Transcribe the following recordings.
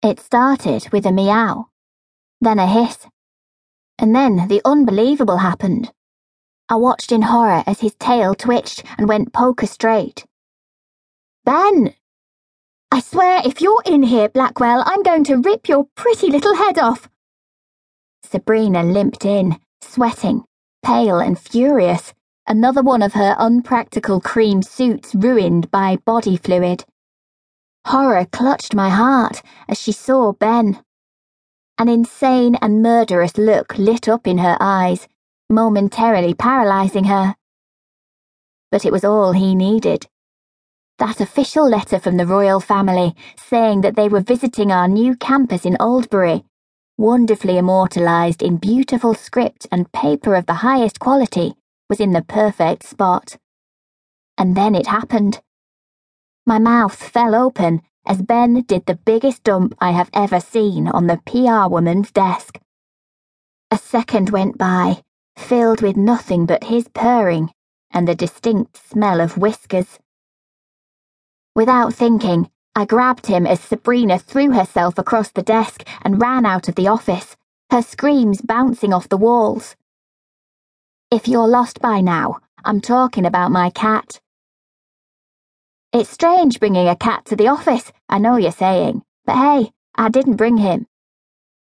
It started with a meow, then a hiss, and then the unbelievable happened. I watched in horror as his tail twitched and went poker straight. Ben! I swear if you're in here, Blackwell, I'm going to rip your pretty little head off. Sabrina limped in, sweating, pale and furious, another one of her unpractical cream suits ruined by body fluid. Horror clutched my heart as she saw Ben. An insane and murderous look lit up in her eyes momentarily paralyzing her. But it was all he needed. That official letter from the royal family saying that they were visiting our new campus in Oldbury, wonderfully immortalized in beautiful script and paper of the highest quality, was in the perfect spot. And then it happened. My mouth fell open as Ben did the biggest dump I have ever seen on the PR woman's desk. A second went by filled with nothing but his purring and the distinct smell of Whiskas. Without thinking, I grabbed him as Sabrina threw herself across the desk and ran out of the office, her screams bouncing off the walls. If you're lost by now, I'm talking about my cat. It's strange bringing a cat to the office, I know you're saying, but hey, I didn't bring him.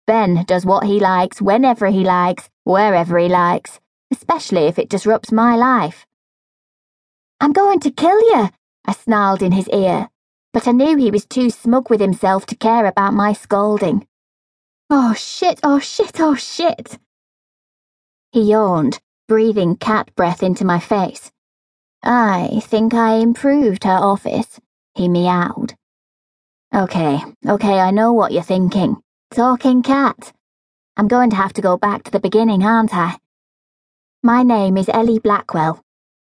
Ben does what he likes whenever he likes, wherever he likes, especially if it disrupts my life. I'm going to kill you, I snarled in his ear, but I knew he was too smug with himself to care about my scolding. Oh shit, oh shit, oh shit. He yawned, breathing cat breath into my face. I think I improved her office, he meowed. Okay, okay, I know what you're thinking. Talking cat. I'm going to have to go back to the beginning, aren't I? My name is Ellie Blackwell.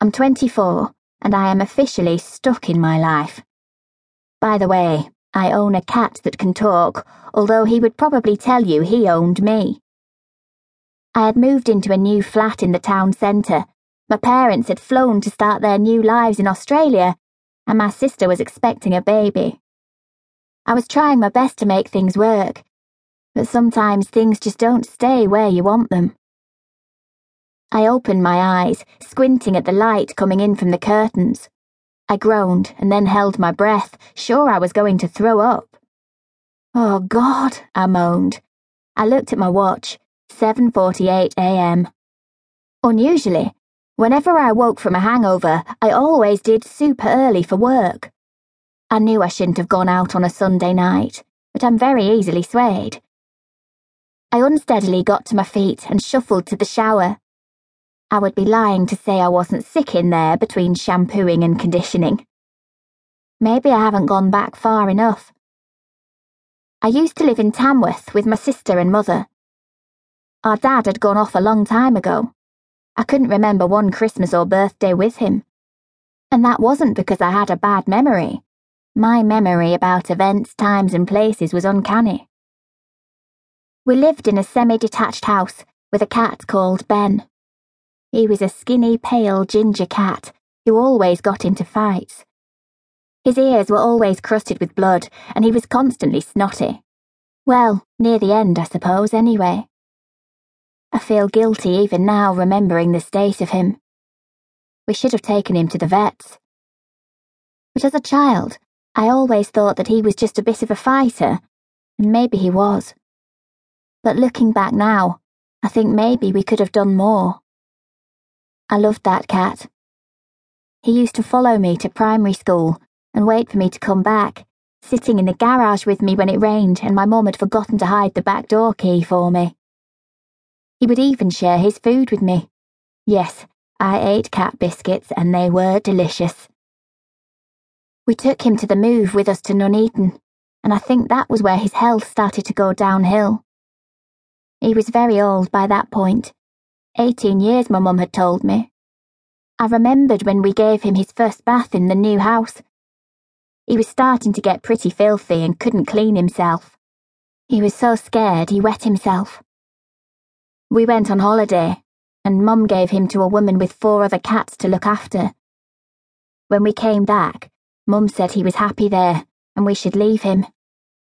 I'm 24, and I am officially stuck in my life. By the way, I own a cat that can talk, although he would probably tell you he owned me. I had moved into a new flat in the town centre. My parents had flown to start their new lives in Australia, and my sister was expecting a baby. I was trying my best to make things work, but sometimes things just don't stay where you want them. I opened my eyes, squinting at the light coming in from the curtains. I groaned and then held my breath, sure I was going to throw up. Oh God, I moaned. I looked at my watch, 7:48 a.m. Unusually, whenever I woke from a hangover, I always did super early for work. I knew I shouldn't have gone out on a Sunday night, but I'm very easily swayed. I unsteadily got to my feet and shuffled to the shower. I would be lying to say I wasn't sick in there between shampooing and conditioning. Maybe I haven't gone back far enough. I used to live in Tamworth with my sister and mother. Our dad had gone off a long time ago. I couldn't remember one Christmas or birthday with him. And that wasn't because I had a bad memory. My memory about events, times, and places was uncanny. We lived in a semi detached house with a cat called Ben. He was a skinny, pale ginger cat who always got into fights. His ears were always crusted with blood, and he was constantly snotty. Well, near the end, I suppose, anyway. I feel guilty even now remembering the state of him. We should have taken him to the vets. But as a child, I always thought that he was just a bit of a fighter, and maybe he was. But looking back now, I think maybe we could have done more. I loved that cat. He used to follow me to primary school and wait for me to come back, sitting in the garage with me when it rained and my mum had forgotten to hide the back door key for me. He would even share his food with me. Yes, I ate cat biscuits and they were delicious. We took him to the move with us to Nuneaton, and I think that was where his health started to go downhill. He was very old by that point. Eighteen years, my mum had told me. I remembered when we gave him his first bath in the new house. He was starting to get pretty filthy and couldn't clean himself. He was so scared he wet himself. We went on holiday, and Mum gave him to a woman with four other cats to look after. When we came back, Mum said he was happy there and we should leave him.